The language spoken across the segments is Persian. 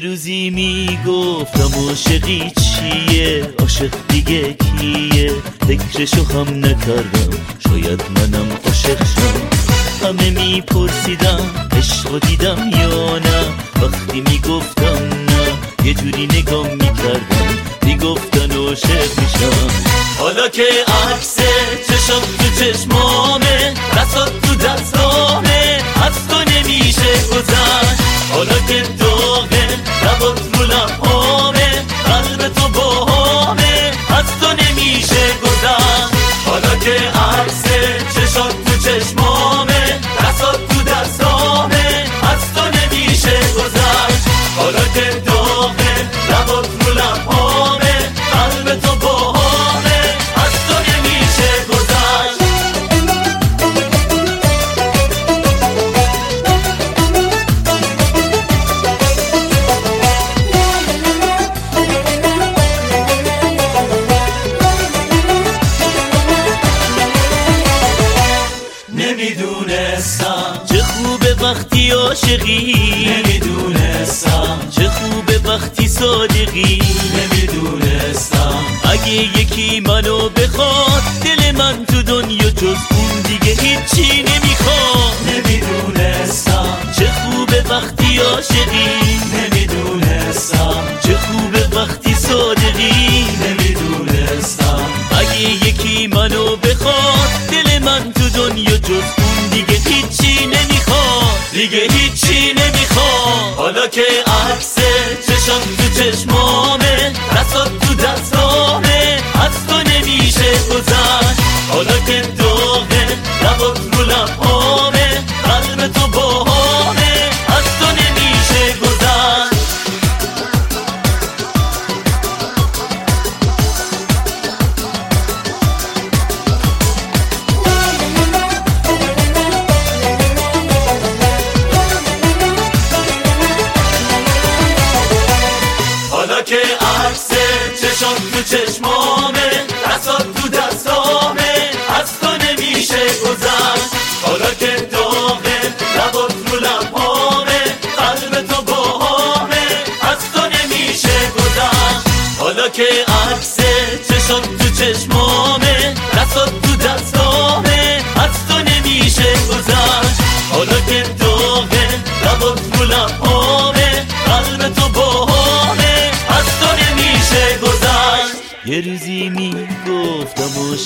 روزی می‌گفتم عاشقی چیه؟ عاشق دیگه کیه؟ فکرشو هم نکردم شاید منم عاشق شم همه میپرسیدم عشق دیدم یا نه؟ وقتی می‌گفتم نه یه جوری نگام می‌کردم می‌گفتن عاشق میشم. حالا که عکس chérie. نشان چشمامه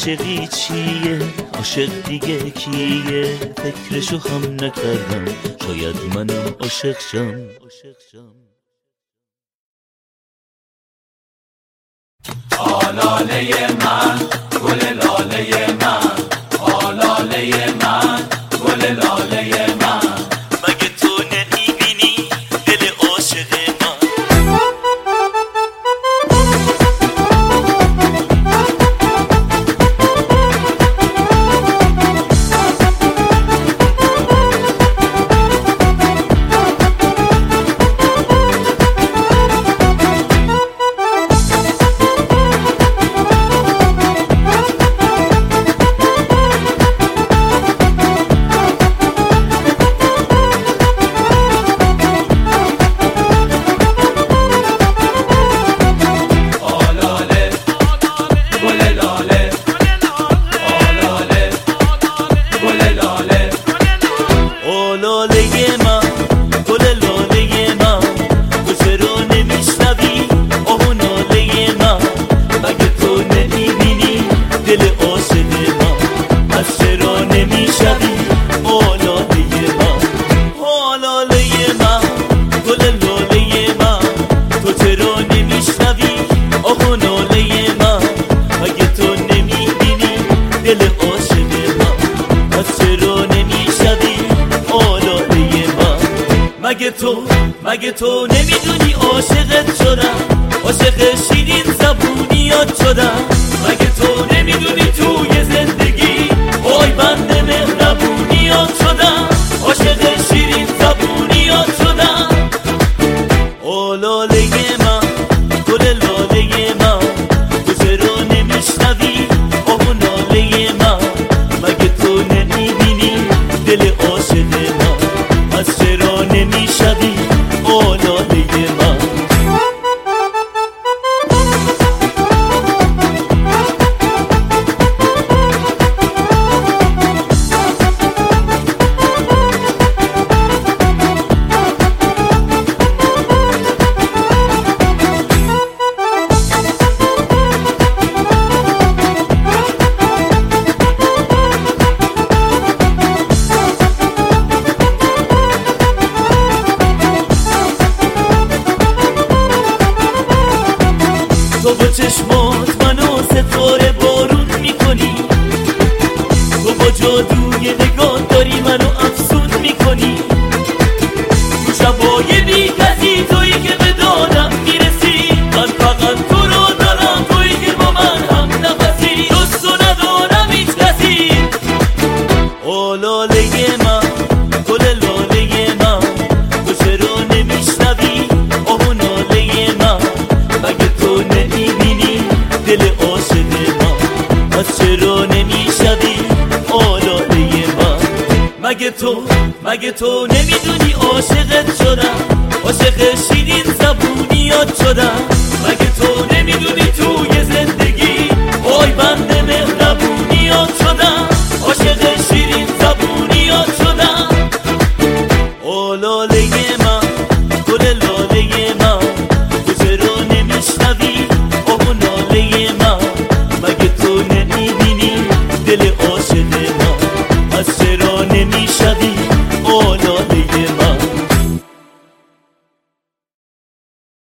عاشقی چیه؟ عاشق دیگه کیه؟ فکرشو هم نکردم. شاید منم عاشق شم. آلاله من گل لاله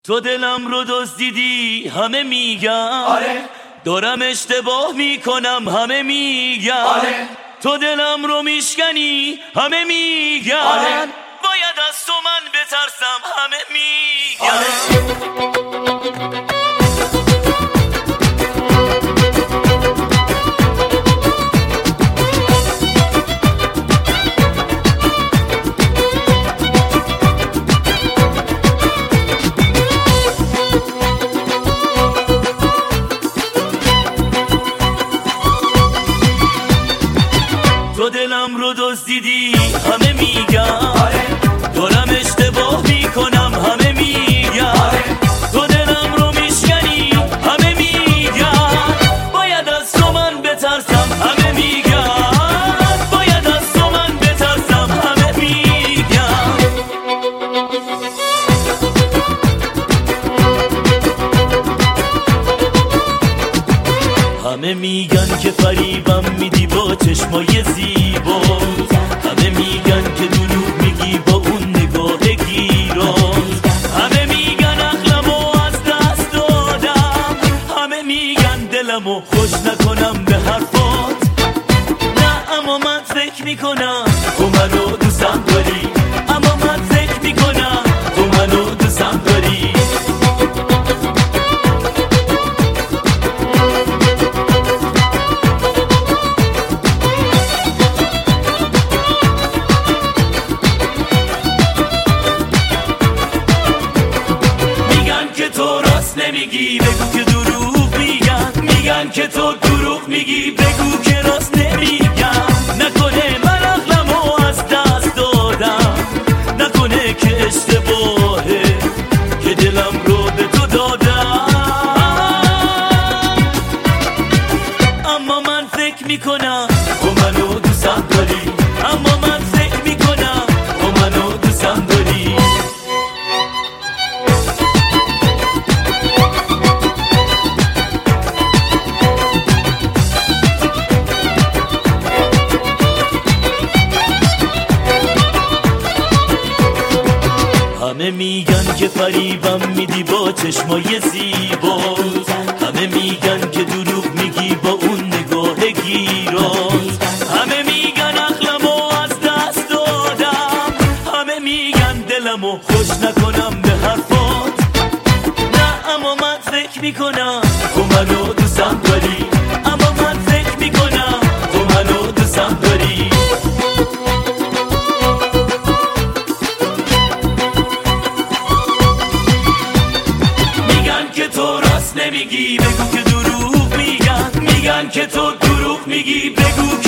تو دلم رو دزدیدی همه میگن. آره. دارم اشتباه می‌کنم همه میگن. آره. تو دلم رو میشکنی همه میگن. آره. باید از تو من بترسم همه میگن. آره. همه میگن که فریبم میدی با چشمای زیبا. همه میگن که دروغ میگی با اون نگاه گیران همه میگن عقلمو از دست دادم. همه میگن دلمو خوش نکنم به حرفات. نه اما من فکر می‌کنم تو منو دوستم داری. همه میگن که فریبم میدی با چشمای زیبا. همه میگن که دروغ میگی با اون نگاه گیرا همه میگن اخلمو از دست دادم. همه میگن دلمو خوش نکنم به حرفات. نه اما من فکر می‌کنم تو منو دوستم داری. که تو دروغ میگی بگو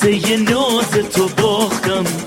واسه ناز تو باختم.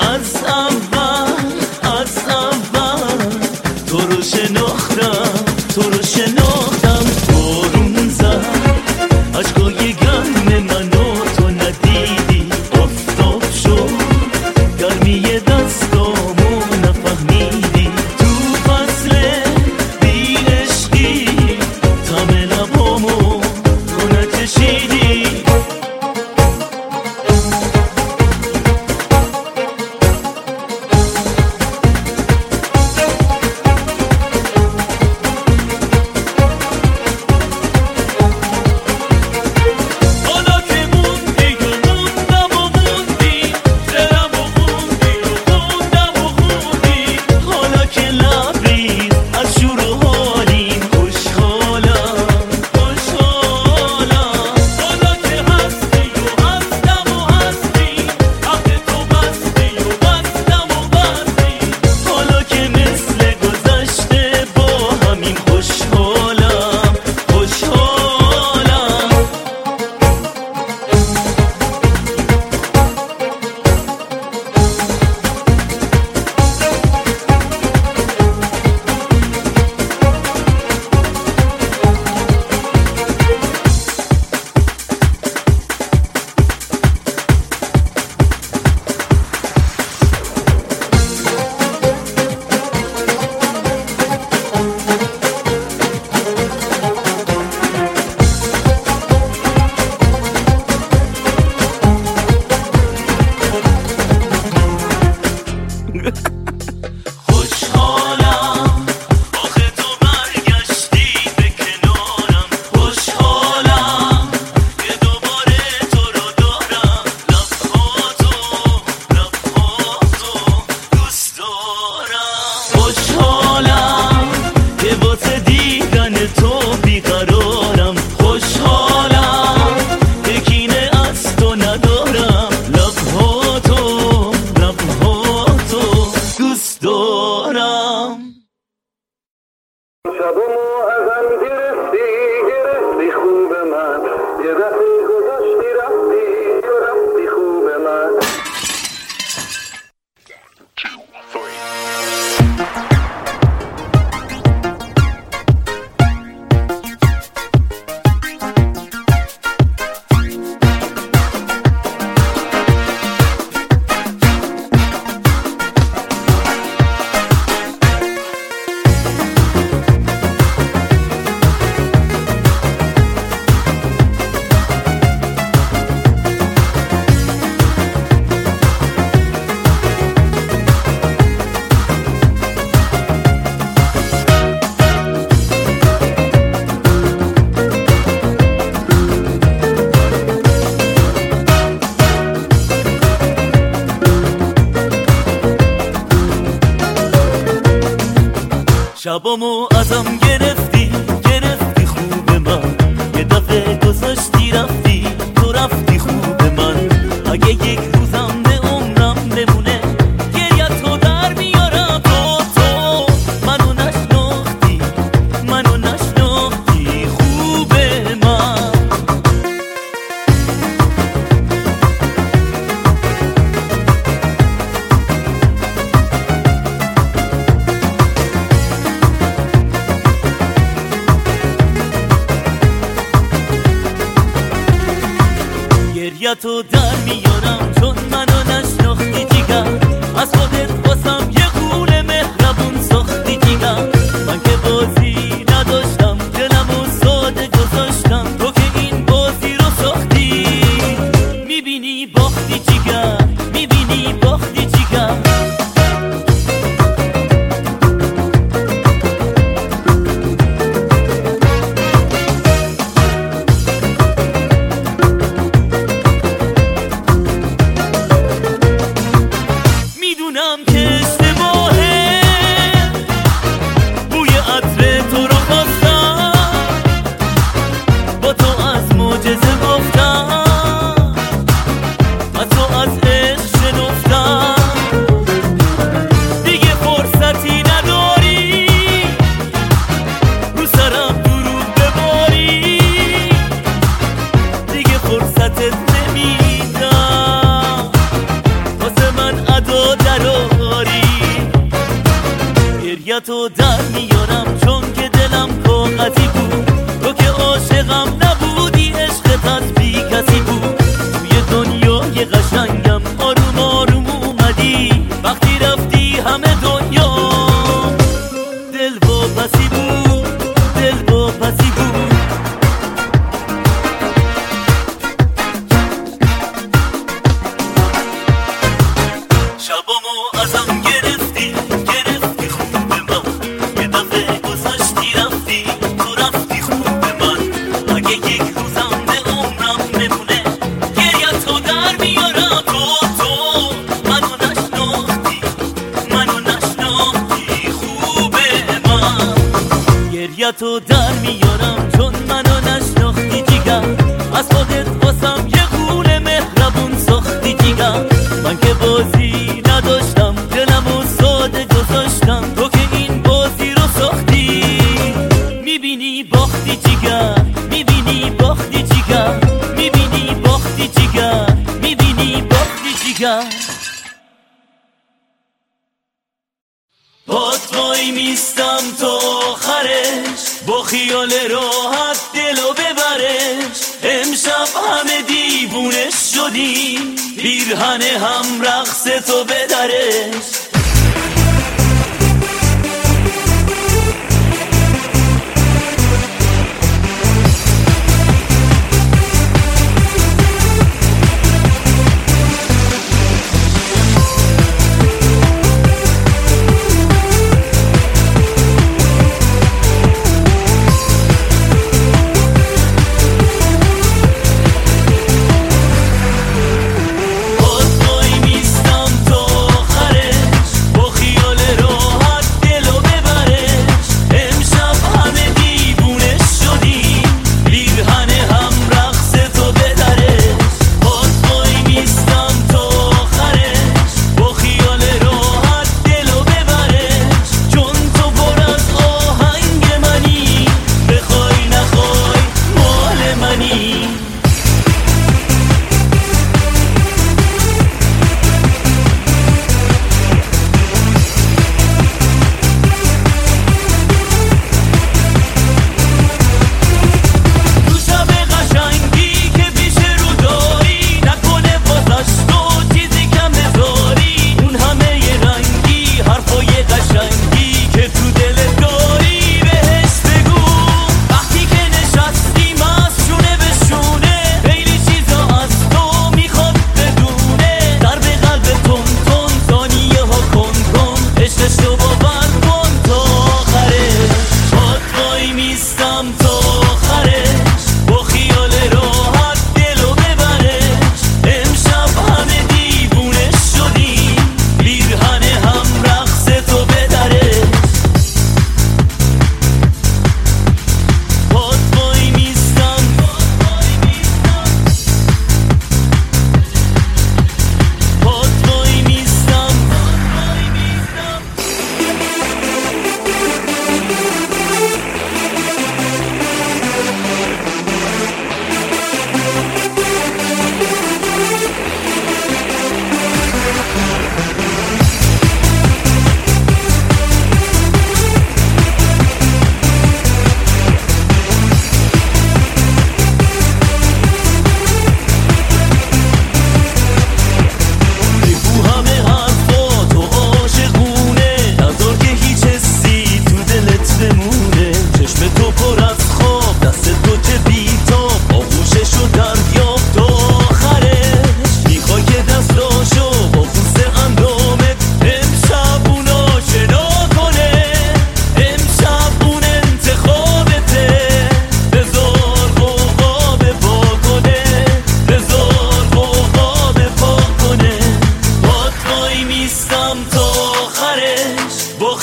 شبامو ازم گرفتی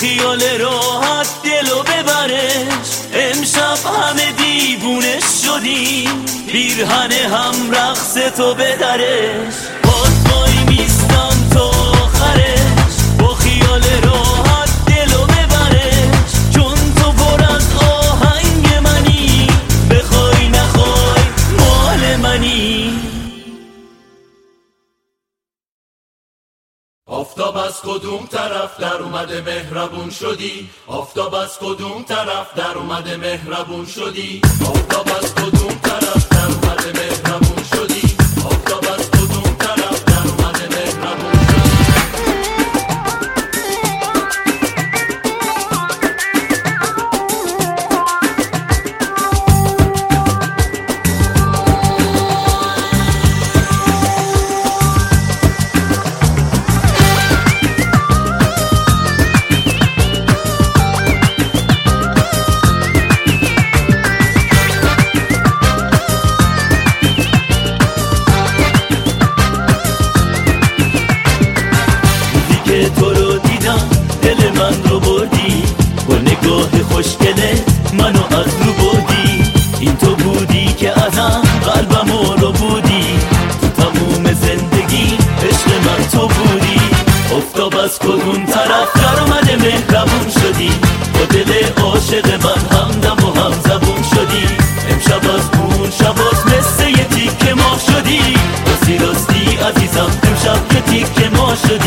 خیال راحت دلو ببرش امشب همه دیوونه شدیم. بیرهن هم رقص تو بدرش. کدوم طرف در اومده مهربون شدی؟ آفتاب از کدوم طرف در اومده مهربون شدی؟ آفتاب از کدوم طرف در اومده مهربون شدی؟ بودی که ازم قلبم رو بودی. تو تموم زندگی عشق من تو بودی. افتاب از کدوم طرف در اومده مهربون شدی. با دل عاشق من همدم و هم زبون شدی. امشب از اون شباز مثل یه تیک ما شدی. راستی راستی عزیزم امشب یه تیک ما شدی.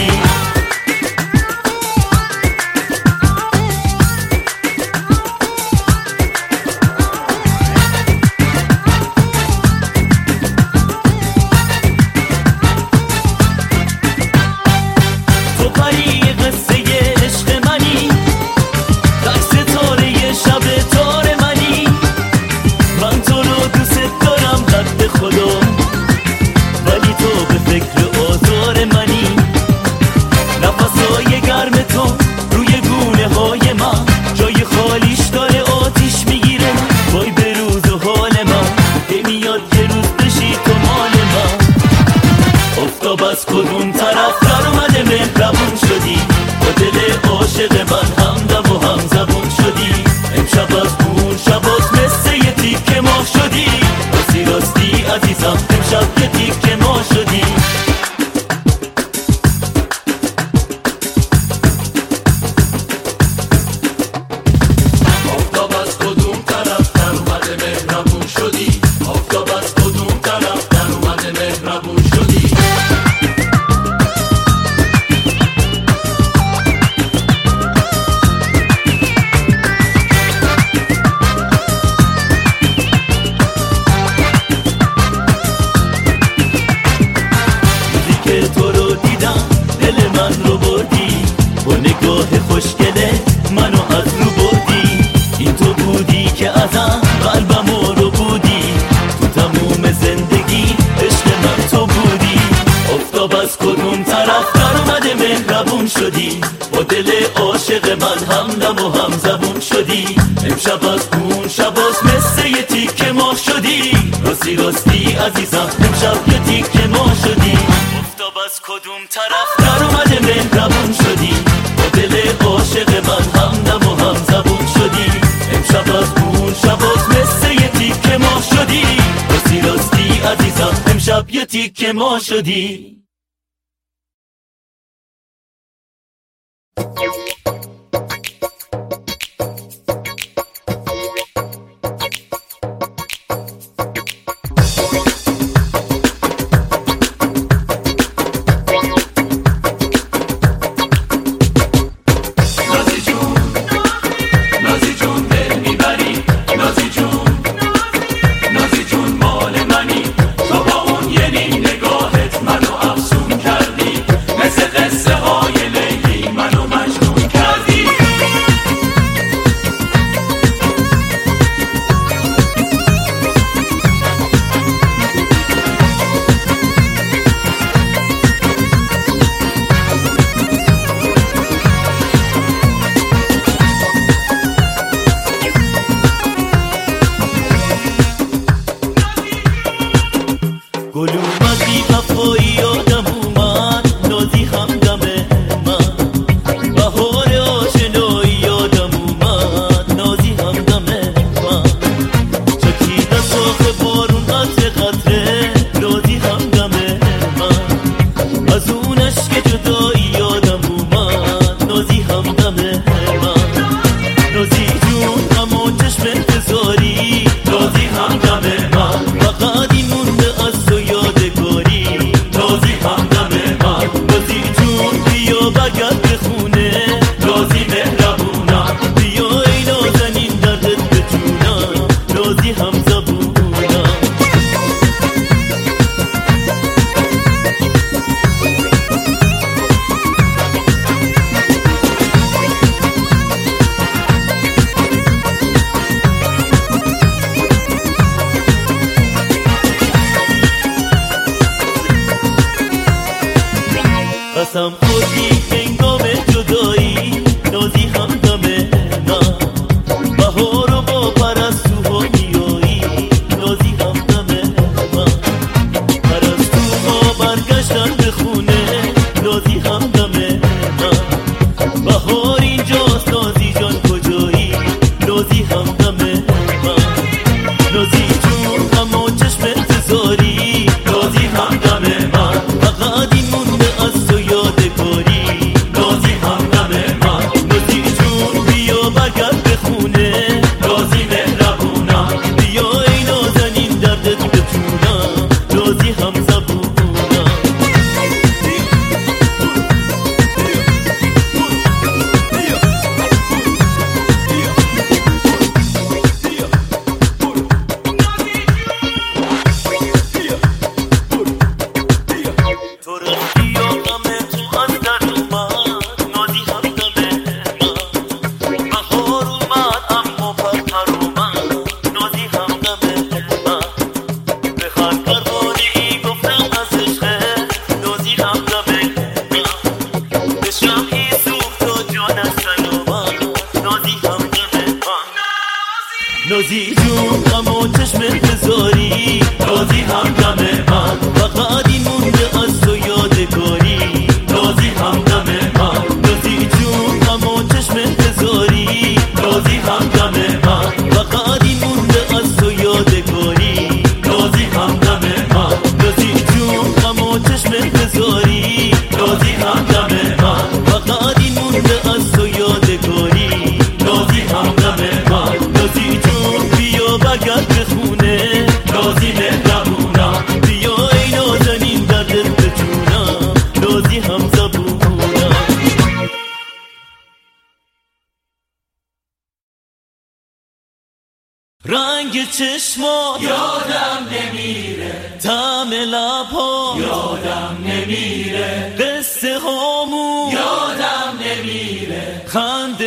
عزیزم امشب یه تیک ما شدی افتاب از کدوم طرف در اومده من شدی با دل عاشق من هم دم و هم زبون شدی امشب از اون شباز مثل یه تیک ما شدی راستی راستی عزیزم امشب یه تیک ما شدی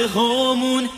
خنده هامون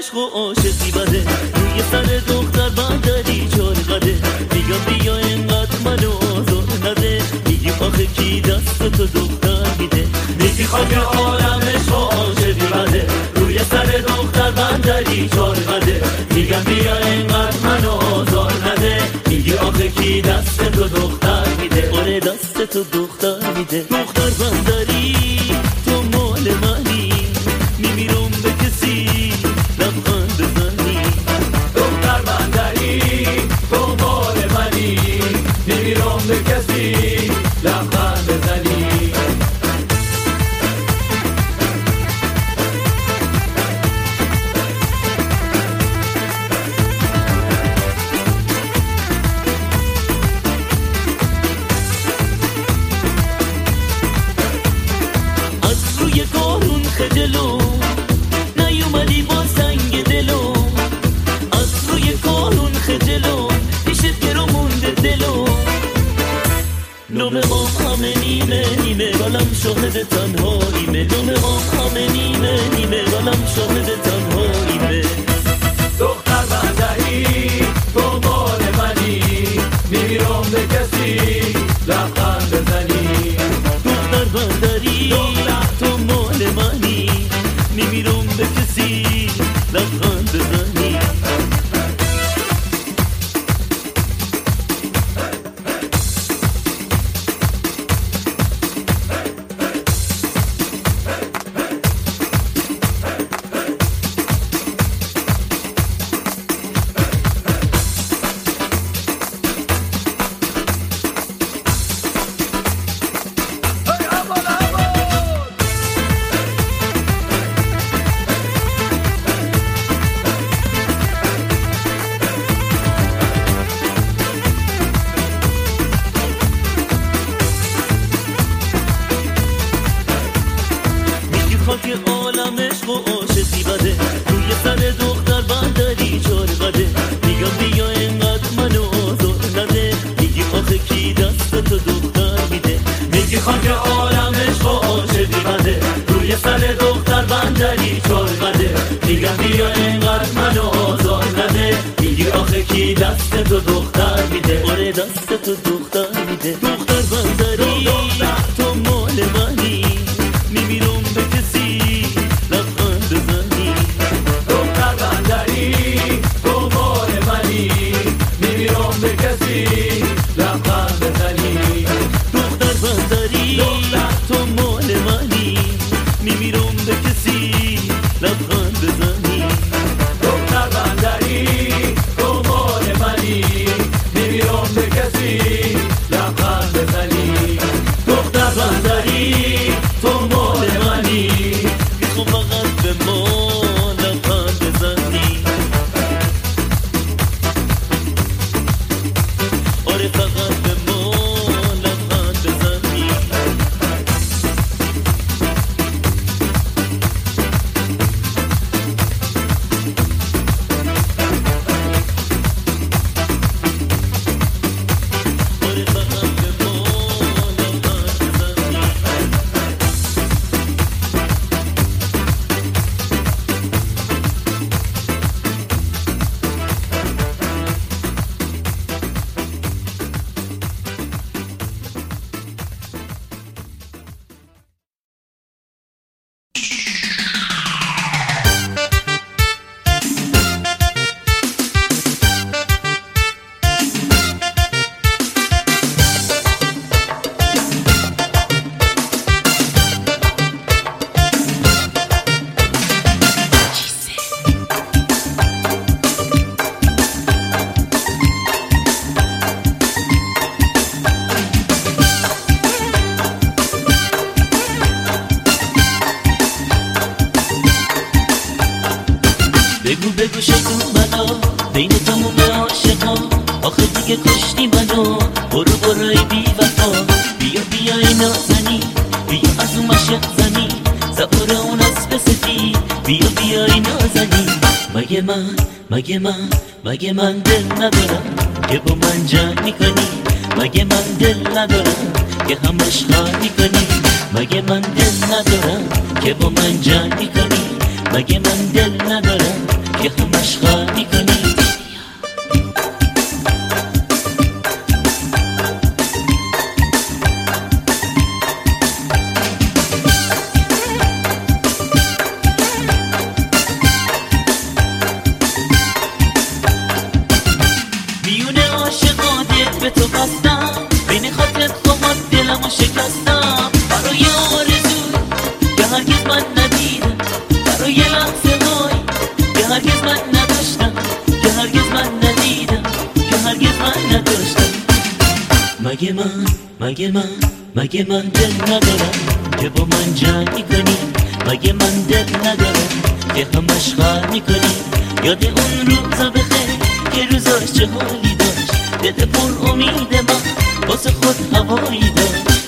عشق و عاشقی بده. روی سر دختر بندری چار قده میگم بیا اینقدر منو آزار نده. میگی آخه کی دست تو دختر میده؟ میگی خاک عالم عشق و عاشقی بده. روی سر دختر بندری چار قده میگم بیا اینقدر منو آزار نده. میگی آخه کی دست تو دختر میده؟ آره دست تو دختر میده. دختر بندری دیگه کشتی منو برو برو ای بی وفا بیا بیا نازنی بیا از اون مشق زنی. سوار اون اسب سفید بیا بیا نازنی مگه من مگه من مگه من دل ندارم که با من جنگ می‌کنی؟ مگه من دل ندارم که همش خواهی کنی مگه من دل ندارم که با من جنگ می‌کنی؟ مگه من دل ندارم که همش خواهی می‌کنی؟ مگه من مگه من دل ندارم که با من جنگ می‌کنی مگه من دل ندارم که همش خواهد می‌کنی یاد اون روزا بخیر که روزاش چه حالی داشت دل پر امید من واسه خود هوایی داشت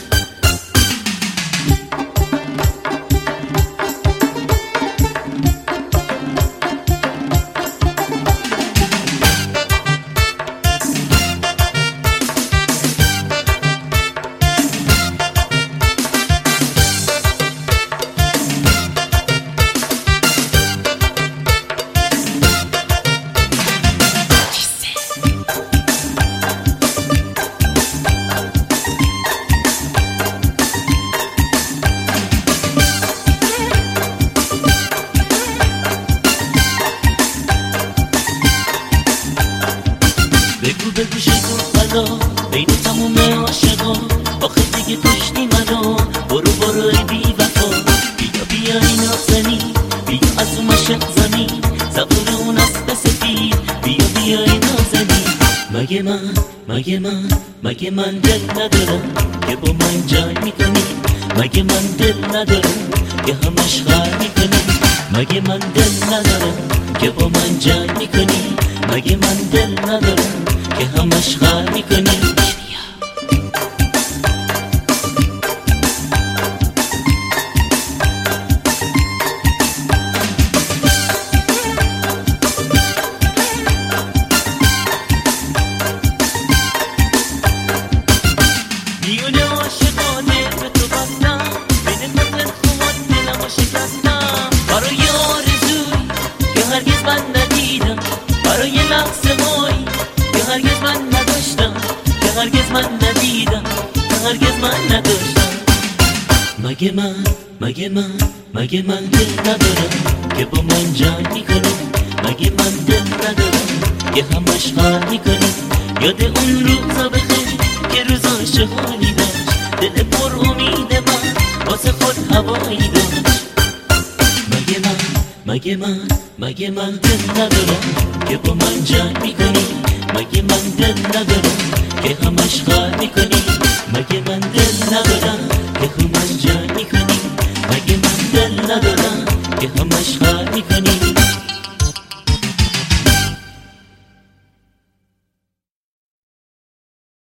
دل ندارم که با من جای می‌کنی؟ مگه من دل ندارم که همش خواهر می‌کنی؟ مگه من مگه من مگه من دل ندارم که با من جنگ می‌کنی؟ مگه من دل ندارم که همش خواهر می‌کنی؟ یاد اون روزا بخیر که روزاش چه حالی داشت. دل پر امید من واسه خود هوایی داشت. مگه من مگه من مگه من دل ندارم که با من جنگ می‌کنی؟ مگه من دل ندارم که همش خواهر می‌کنی؟ مگه من دل ندارم